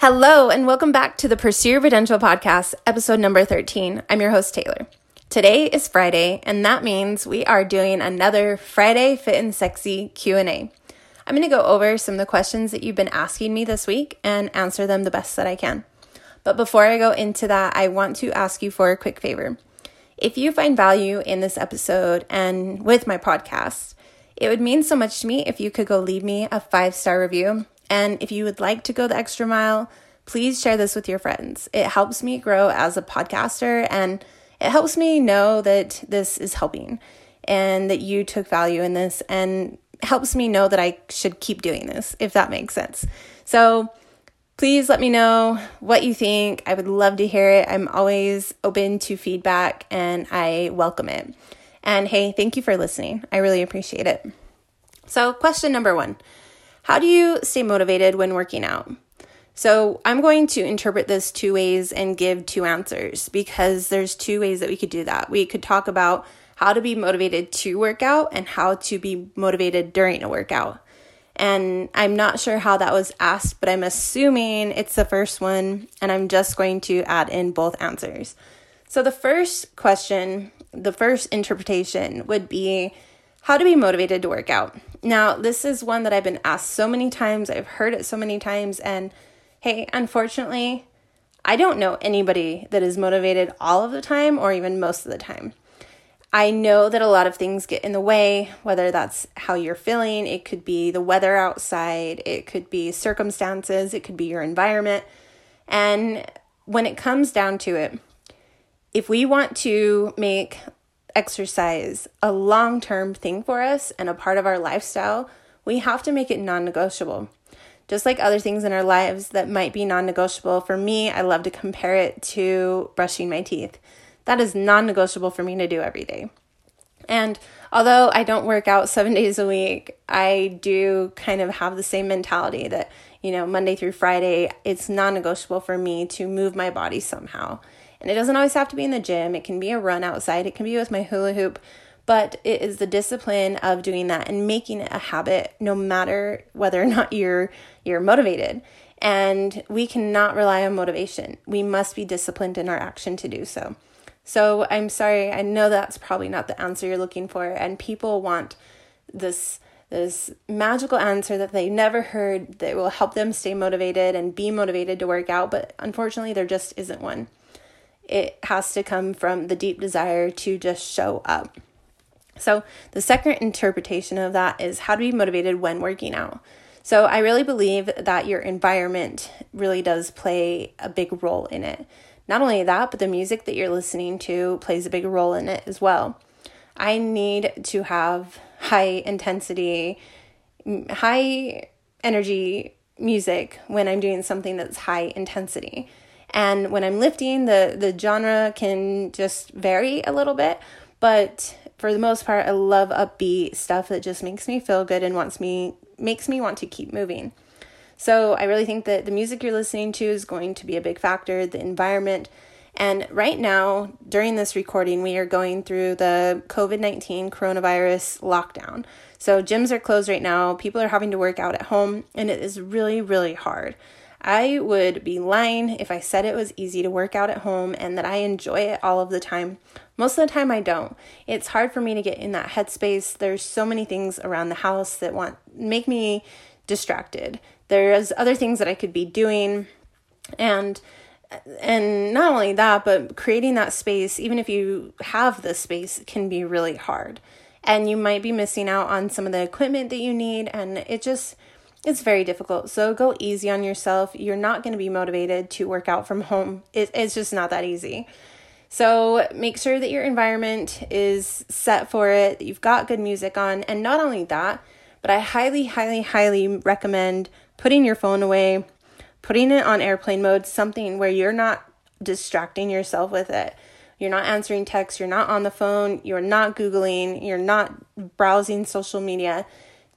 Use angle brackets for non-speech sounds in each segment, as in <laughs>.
Hello, and welcome back to the Pursue Your Potential podcast, episode number 13. I'm your host, Taylor. Today is Friday, and that means we are doing another Friday Fit and Sexy Q&A. I'm going to go over some of the questions that you've been asking me this week and answer them the best that I can. But before I go into that, I want to ask you for a quick favor. If you find value in this episode and with my podcast, it would mean so much to me if you could go leave me a five star review and if you would like to go the extra mile, please share this with your friends. It helps me grow as a podcaster and it helps me know that this is helping and that you took value in this and helps me know that I should keep doing this, if that makes sense. So please let me know what you think. I would love to hear it. I'm always open to feedback and I welcome it. And hey, thank you for listening. I really appreciate it. So, question number one how do you stay motivated when working out? So, I'm going to interpret this two ways and give two answers because there's two ways that we could do that. We could talk about how to be motivated to work out and how to be motivated during a workout. And I'm not sure how that was asked, but I'm assuming it's the first one, and I'm just going to add in both answers. So, the first question, the first interpretation would be how to be motivated to work out. Now, this is one that I've been asked so many times, I've heard it so many times, and hey, unfortunately, I don't know anybody that is motivated all of the time or even most of the time. I know that a lot of things get in the way, whether that's how you're feeling, it could be the weather outside, it could be circumstances, it could be your environment. And when it comes down to it, if we want to make exercise a long term thing for us and a part of our lifestyle, we have to make it non negotiable. Just like other things in our lives that might be non negotiable, for me, I love to compare it to brushing my teeth. That is non negotiable for me to do every day. And although I don't work out <laughs> seven days a week, I do kind of have the same mentality that, you know, Monday through Friday, it's non negotiable for me to move my body somehow. And it doesn't always have to be in the gym, it can be a run outside, it can be with my hula hoop, but it is the discipline of doing that and making it a habit no matter whether or not you're you're motivated. And we cannot rely on motivation. We must be disciplined in our action to do so. So I'm sorry, I know that's probably not the answer you're looking for, and people want this this magical answer that they never heard that will help them stay motivated and be motivated to work out, but unfortunately there just isn't one it has to come from the deep desire to just show up. So, the second interpretation of that is how to be motivated when working out. So, I really believe that your environment really does play a big role in it. Not only that, but the music that you're listening to plays a big role in it as well. I need to have high intensity, high energy music when I'm doing something that's high intensity. And when I'm lifting, the, the genre can just vary a little bit, but for the most part, I love upbeat stuff that just makes me feel good and wants me makes me want to keep moving. So I really think that the music you're listening to is going to be a big factor, the environment. And right now, during this recording, we are going through the COVID 19 coronavirus lockdown. So gyms are closed right now. People are having to work out at home, and it is really, really hard. I would be lying if I said it was easy to work out at home and that I enjoy it all of the time. Most of the time, I don't. It's hard for me to get in that headspace. There's so many things around the house that want make me distracted. There's other things that I could be doing, and and not only that, but creating that space, even if you have the space, can be really hard. And you might be missing out on some of the equipment that you need, and it just it's very difficult. So go easy on yourself. You're not going to be motivated to work out from home. It, it's just not that easy. So make sure that your environment is set for it, that you've got good music on, and not only that, but I highly, highly, highly recommend putting your phone away, putting it on airplane mode, something where you're not distracting yourself with it. You're not answering texts, you're not on the phone, you're not Googling, you're not browsing social media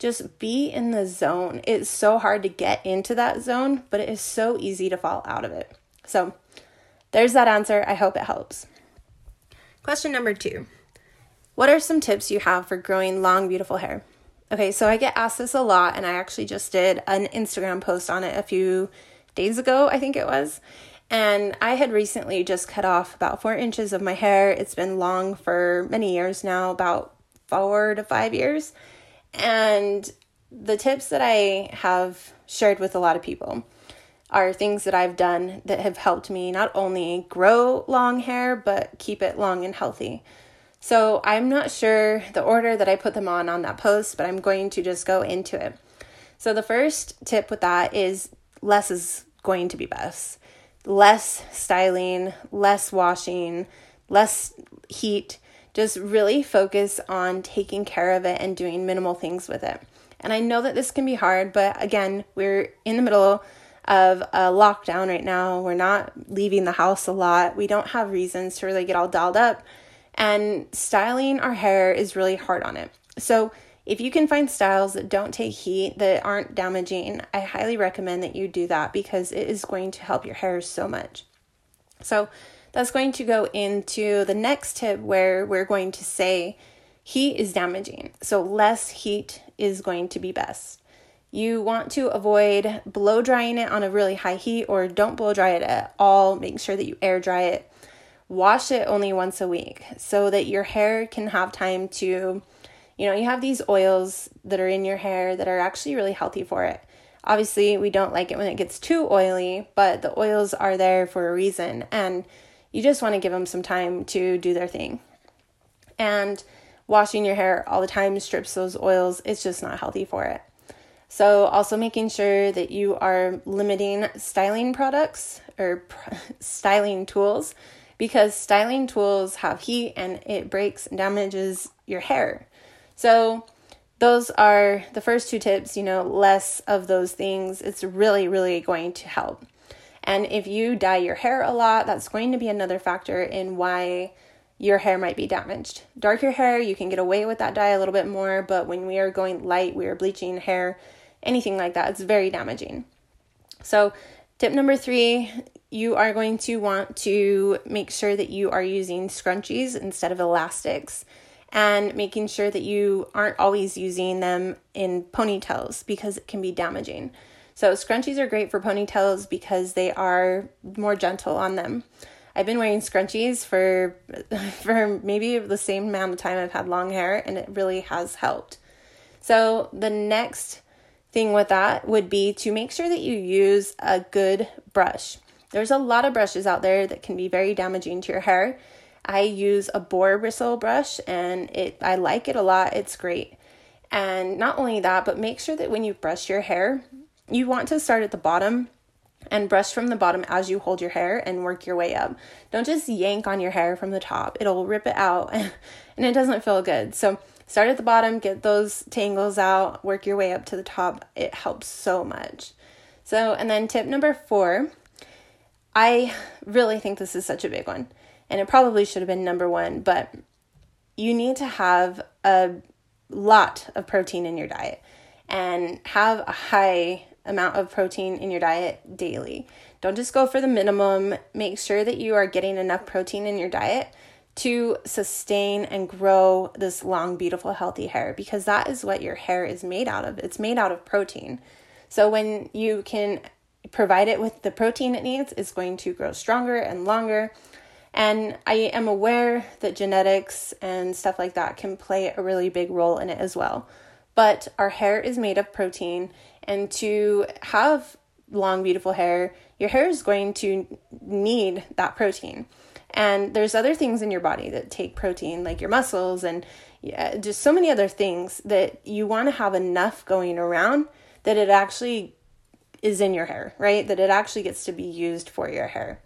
just be in the zone. It's so hard to get into that zone, but it is so easy to fall out of it. So, there's that answer. I hope it helps. Question number two What are some tips you have for growing long, beautiful hair? Okay, so I get asked this a lot, and I actually just did an Instagram post on it a few days ago, I think it was. And I had recently just cut off about four inches of my hair. It's been long for many years now, about four to five years. And the tips that I have shared with a lot of people are things that I've done that have helped me not only grow long hair, but keep it long and healthy. So I'm not sure the order that I put them on on that post, but I'm going to just go into it. So the first tip with that is less is going to be best. Less styling, less washing, less heat. Just really focus on taking care of it and doing minimal things with it. And I know that this can be hard, but again, we're in the middle of a lockdown right now. We're not leaving the house a lot. We don't have reasons to really get all dialed up. And styling our hair is really hard on it. So, if you can find styles that don't take heat, that aren't damaging, I highly recommend that you do that because it is going to help your hair so much. So, that's going to go into the next tip where we're going to say heat is damaging. So, less heat is going to be best. You want to avoid blow drying it on a really high heat or don't blow dry it at all. Make sure that you air dry it. Wash it only once a week so that your hair can have time to, you know, you have these oils that are in your hair that are actually really healthy for it. Obviously, we don't like it when it gets too oily, but the oils are there for a reason and you just want to give them some time to do their thing. And washing your hair all the time strips those oils. It's just not healthy for it. So, also making sure that you are limiting styling products or <laughs> styling tools because styling tools have heat and it breaks and damages your hair. So, those are the first two tips, you know, less of those things. It's really, really going to help. And if you dye your hair a lot, that's going to be another factor in why your hair might be damaged. Darker hair, you can get away with that dye a little bit more, but when we are going light, we are bleaching hair, anything like that, it's very damaging. So, tip number three, you are going to want to make sure that you are using scrunchies instead of elastics and making sure that you aren't always using them in ponytails because it can be damaging. So, scrunchies are great for ponytails because they are more gentle on them. I've been wearing scrunchies for <laughs> for maybe the same amount of time I've had long hair and it really has helped. So the next thing with that would be to make sure that you use a good brush. There's a lot of brushes out there that can be very damaging to your hair. I use a boar bristle brush and it I like it a lot. It's great. And not only that, but make sure that when you brush your hair, you want to start at the bottom and brush from the bottom as you hold your hair and work your way up. Don't just yank on your hair from the top, it'll rip it out <laughs> and it doesn't feel good. So, start at the bottom, get those tangles out, work your way up to the top. It helps so much. So, and then tip number four, I really think this is such a big one, and it probably should have been number one, but you need to have a lot of protein in your diet and have a high amount of protein in your diet daily. Don't just go for the minimum. Make sure that you are getting enough protein in your diet to sustain and grow this long, beautiful, healthy hair because that is what your hair is made out of. It's made out of protein. So when you can provide it with the protein it needs, it's going to grow stronger and longer. And I am aware that genetics and stuff like that can play a really big role in it as well. But our hair is made of protein and to have long, beautiful hair, your hair is going to need that protein. And there's other things in your body that take protein, like your muscles and just so many other things that you want to have enough going around that it actually is in your hair, right? That it actually gets to be used for your hair.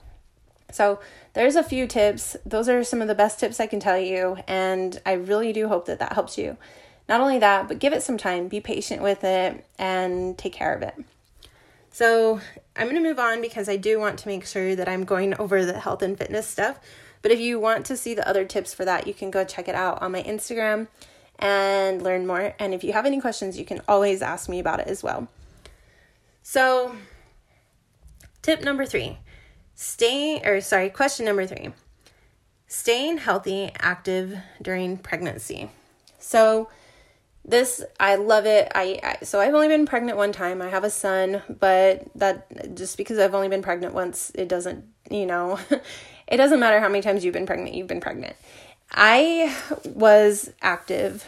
So, there's a few tips. Those are some of the best tips I can tell you, and I really do hope that that helps you. Not only that, but give it some time, be patient with it, and take care of it. So, I'm going to move on because I do want to make sure that I'm going over the health and fitness stuff. But if you want to see the other tips for that, you can go check it out on my Instagram and learn more. And if you have any questions, you can always ask me about it as well. So, tip number three stay, or sorry, question number three staying healthy, active during pregnancy. So, this I love it. I, I, so I've only been pregnant one time. I have a son, but that just because I've only been pregnant once, it doesn't, you know, <laughs> it doesn't matter how many times you've been pregnant. You've been pregnant. I was active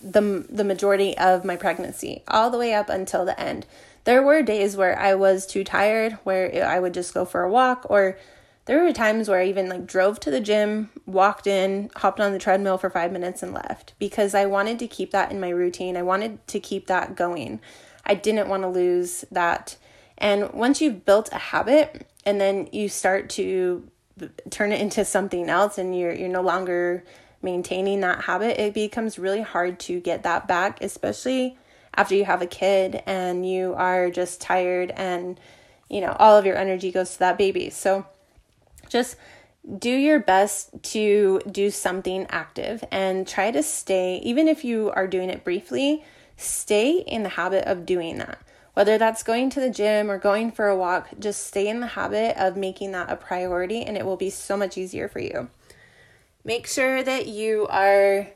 the the majority of my pregnancy, all the way up until the end. There were days where I was too tired, where I would just go for a walk, or there were times where I even like drove to the gym, walked in, hopped on the treadmill for five minutes, and left because I wanted to keep that in my routine. I wanted to keep that going. I didn't want to lose that. And once you've built a habit and then you start to turn it into something else and you're you're no longer maintaining that habit, it becomes really hard to get that back, especially after you have a kid and you are just tired and you know all of your energy goes to that baby. So just do your best to do something active and try to stay even if you are doing it briefly, stay in the habit of doing that. Whether that's going to the gym or going for a walk, just stay in the habit of making that a priority and it will be so much easier for you. Make sure that you are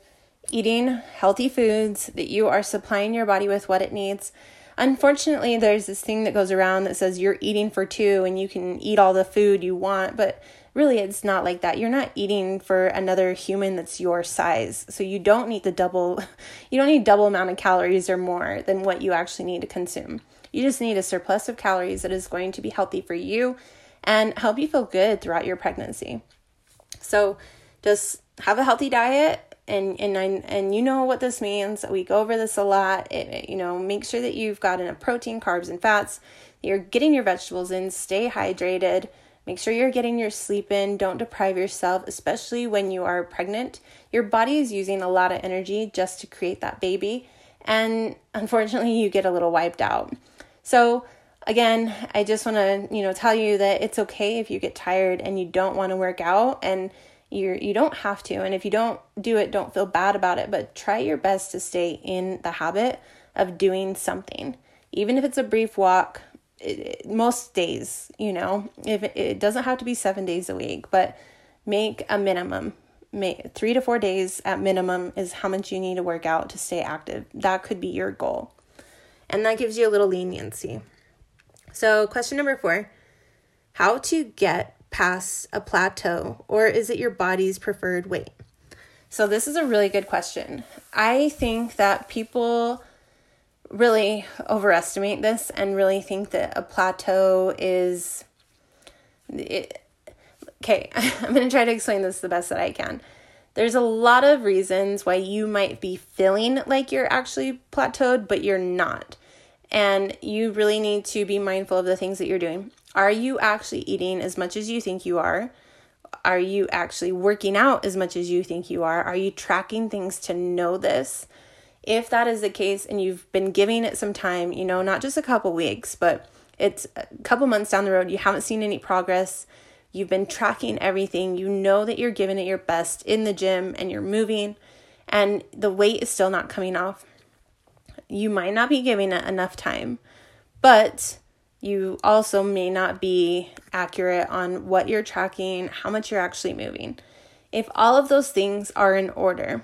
eating healthy foods, that you are supplying your body with what it needs. Unfortunately, there's this thing that goes around that says you're eating for two and you can eat all the food you want, but really it's not like that. You're not eating for another human that's your size. So you don't need the double <laughs> you don't need double amount of calories or more than what you actually need to consume. You just need a surplus of calories that is going to be healthy for you and help you feel good throughout your pregnancy. So just have a healthy diet and and I, and you know what this means. We go over this a lot. It, you know, make sure that you've got enough protein, carbs, and fats. You're getting your vegetables in. Stay hydrated. Make sure you're getting your sleep in. Don't deprive yourself, especially when you are pregnant. Your body is using a lot of energy just to create that baby, and unfortunately, you get a little wiped out. So again, I just want to, you know, tell you that it's okay if you get tired and you don't want to work out and you're you don't have to and if you don't do it don't feel bad about it but try your best to stay in the habit of doing something. Even if it's a brief walk it, most days you know if it, it doesn't have to be 7 days a week but make a minimum. Make 3 to 4 days at minimum is how much you need to work out to stay active. That could be your goal. And that gives you a little leniency. So question number 4 how to get past a plateau, or is it your body's preferred weight? So, this is a really good question. I think that people really overestimate this and really think that a plateau is. It, okay, <laughs> I'm going to try to explain this the best that I can. There's a lot of reasons why you might be feeling like you're actually plateaued, but you're not. And you really need to be mindful of the things that you're doing. Are you actually eating as much as you think you are? Are you actually working out as much as you think you are? Are you tracking things to know this? If that is the case and you've been giving it some time, you know, not just a couple weeks, but it's a couple months down the road, you haven't seen any progress, you've been tracking everything, you know that you're giving it your best in the gym and you're moving, and the weight is still not coming off, you might not be giving it enough time. But you also may not be accurate on what you're tracking, how much you're actually moving. If all of those things are in order,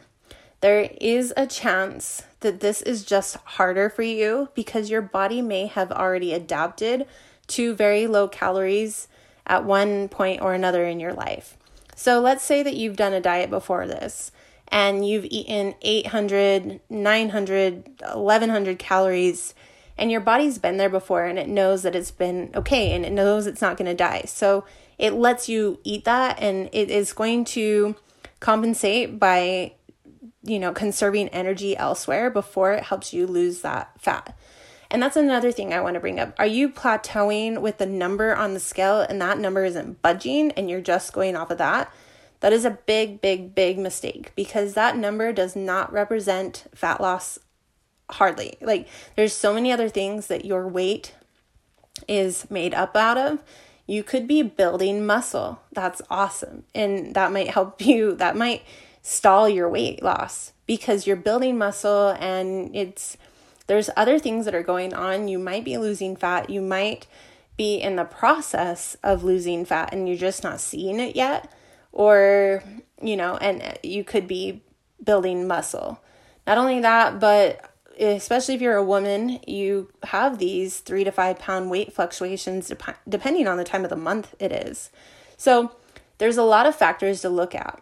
there is a chance that this is just harder for you because your body may have already adapted to very low calories at one point or another in your life. So let's say that you've done a diet before this and you've eaten 800, 900, 1100 calories and your body's been there before and it knows that it's been okay and it knows it's not going to die. So it lets you eat that and it is going to compensate by you know conserving energy elsewhere before it helps you lose that fat. And that's another thing I want to bring up. Are you plateauing with the number on the scale and that number isn't budging and you're just going off of that? That is a big, big, big mistake because that number does not represent fat loss hardly. Like there's so many other things that your weight is made up out of. You could be building muscle. That's awesome. And that might help <laughs> you, that might stall your weight loss because you're building muscle and it's there's other things that are going on. You might be losing fat. You might be in the process of losing fat and you're just not seeing it yet. Or, you know, and you could be building muscle not only that, but especially if you're a woman, you have these three to five pound weight fluctuations dep- depending on the time of the month it is. So there's a lot of factors to look at.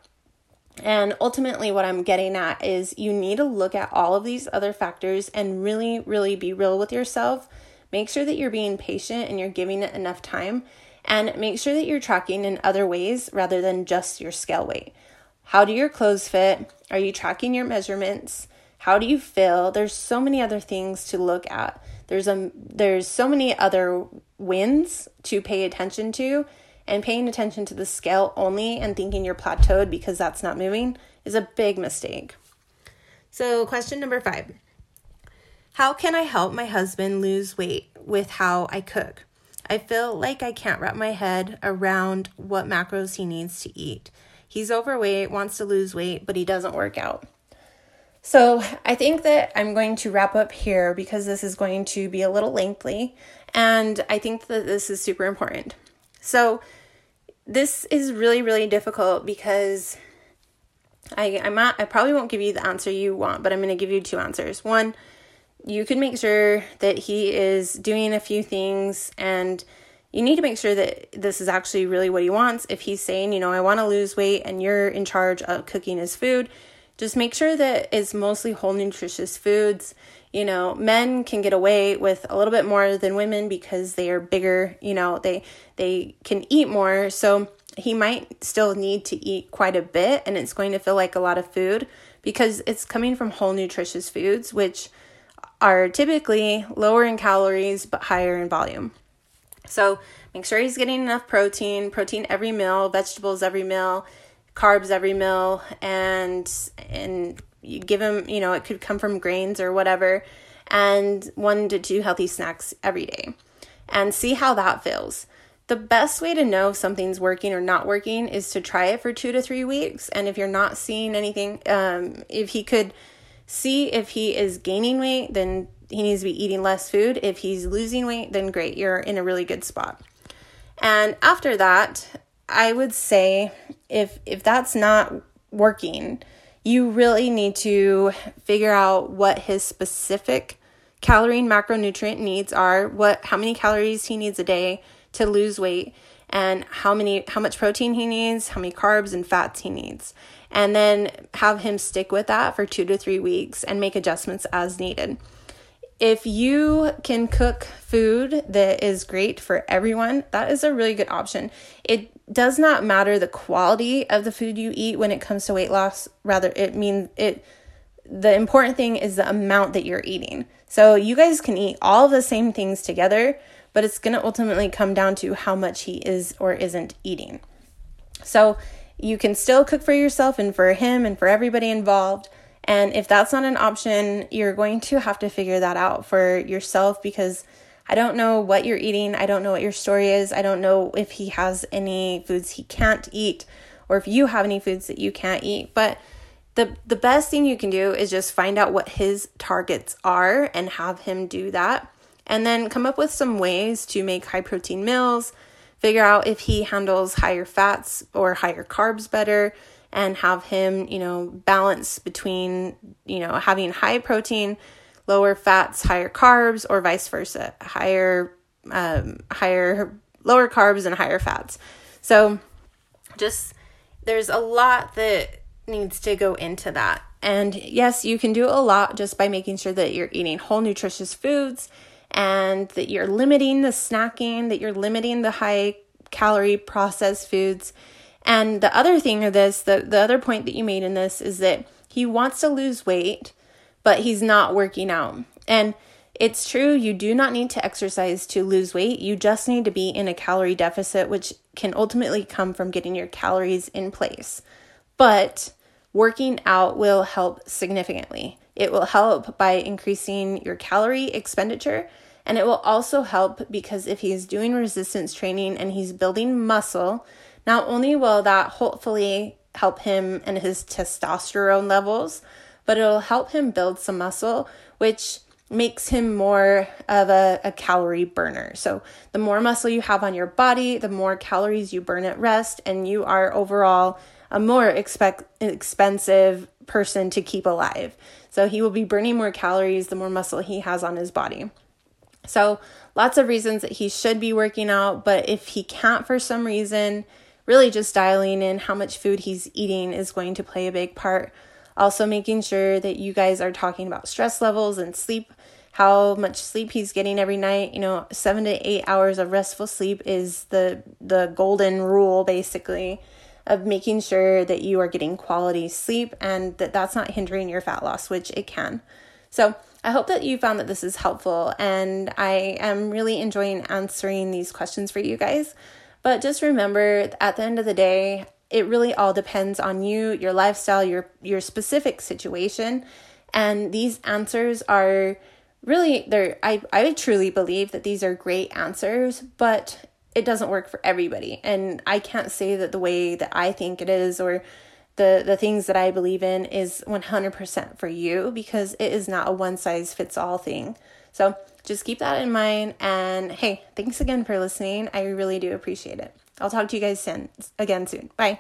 And ultimately, what I'm getting at is you need to look at all of these other factors and really, really be real with yourself. Make sure that you're being patient and you're giving it enough time. And make sure that you're tracking in other ways rather than just your scale weight. How do your clothes fit? Are you tracking your measurements? How do you feel? There's so many other things to look at. There's a there's so many other wins to pay attention to and paying attention to the scale only and thinking you're plateaued because that's not moving is a big mistake. So, question number 5. How can I help my husband lose weight with how I cook? I feel like I can't wrap my head around what macros he needs to eat. He's overweight, wants to lose weight, but he doesn't work out. So I think that I'm going to wrap up here because this is going to be a little lengthy, and I think that this is super important. So this is really, really difficult because I I'm not, I probably won't give you the answer you want, but I'm going to give you two answers. One, you can make sure that he is doing a few things and you need to make sure that this is actually really what he wants. If he's saying, you know, I want to lose weight and you're in charge of cooking his food, just make sure that it's mostly whole nutritious foods. You know, men can get away with a little bit more than women because they are bigger, you know, they they can eat more. So he might still need to eat quite a bit and it's going to feel like a lot of food because it's coming from whole nutritious foods which are typically lower in calories but higher in volume. So, make sure he's getting enough protein, protein every meal, vegetables every meal carbs every meal and and you give him, you know, it could come from grains or whatever and one to two healthy snacks every day. And see how that feels. The best way to know if something's working or not working is to try it for 2 to 3 weeks and if you're not seeing anything um if he could see if he is gaining weight, then he needs to be eating less food. If he's losing weight, then great, you're in a really good spot. And after that, I would say if if that's not working, you really need to figure out what his specific calorie and macronutrient needs are, what how many calories he needs a day to lose weight and how many how much protein he needs, how many carbs and fats he needs. And then have him stick with that for 2 to 3 weeks and make adjustments as needed. If you can cook food that is great for everyone, that is a really good option. It does not matter the quality of the food you eat when it comes to weight loss. Rather it means it the important thing is the amount that you're eating. So you guys can eat all the same things together but it's going to ultimately come down to how much he is or isn't eating. So you can still cook for yourself and for him and for everybody involved and if that's not an option you're going to have to figure that out for yourself because I don't know what you're eating. I don't know what your story is. I don't know if he has any foods he can't eat or if you have any foods that you can't eat. But the the best thing you can do is just find out what his targets are and have him do that. And then come up with some ways to make high protein meals, figure out if he handles higher fats or higher carbs better and have him, you know, balance between, you know, having high protein lower fats, higher carbs, or vice versa, higher, um, higher, lower carbs and higher fats. So, just there's a lot that needs to go into that. And yes, you can do a lot just by making sure that you're eating whole nutritious foods and that you're limiting the snacking, that you're limiting the high calorie processed foods. And the other thing of this, the, the other point that you made in this is that he wants to lose weight but he's not working out. And it's true, you do not need to exercise to lose weight. You just need to be in a calorie deficit, which can ultimately come from getting your calories in place. But working out will help significantly. It will help by increasing your calorie expenditure. And it will also help because if he's doing resistance training and he's building muscle, not only will that hopefully help him and his testosterone levels, but it'll help him build some muscle, which makes him more of a, a calorie burner. So, the more muscle you have on your body, the more calories you burn at rest, and you are overall a more expect, expensive person to keep alive. So he will be burning more calories the more muscle he has on his body. So, lots of reasons that he should be working out, but if he can't for some reason, really just dialing in how much food he's eating is going to play a big part. Also, making sure that you guys are talking about stress levels and sleep, how much sleep he's getting every night. You know, seven to eight hours of restful sleep is the the golden rule, basically, of making sure that you are getting quality sleep and that that's not hindering your fat loss, which it can. So, I hope that you found that this is helpful, and I am really enjoying answering these questions for you guys. But just remember, at the end of the day, it really all depends on you, your lifestyle, your your specific situation, and these answers are really they're I I truly believe that these are great answers, but it doesn't work for everybody. And I can't say that the way that I think it is or the the things that I believe in is 100% for you because it is not a one size fits all thing. So, just keep that in mind and hey, thanks again for listening. I really do appreciate it. I'll talk to you guys soon again soon. Bye.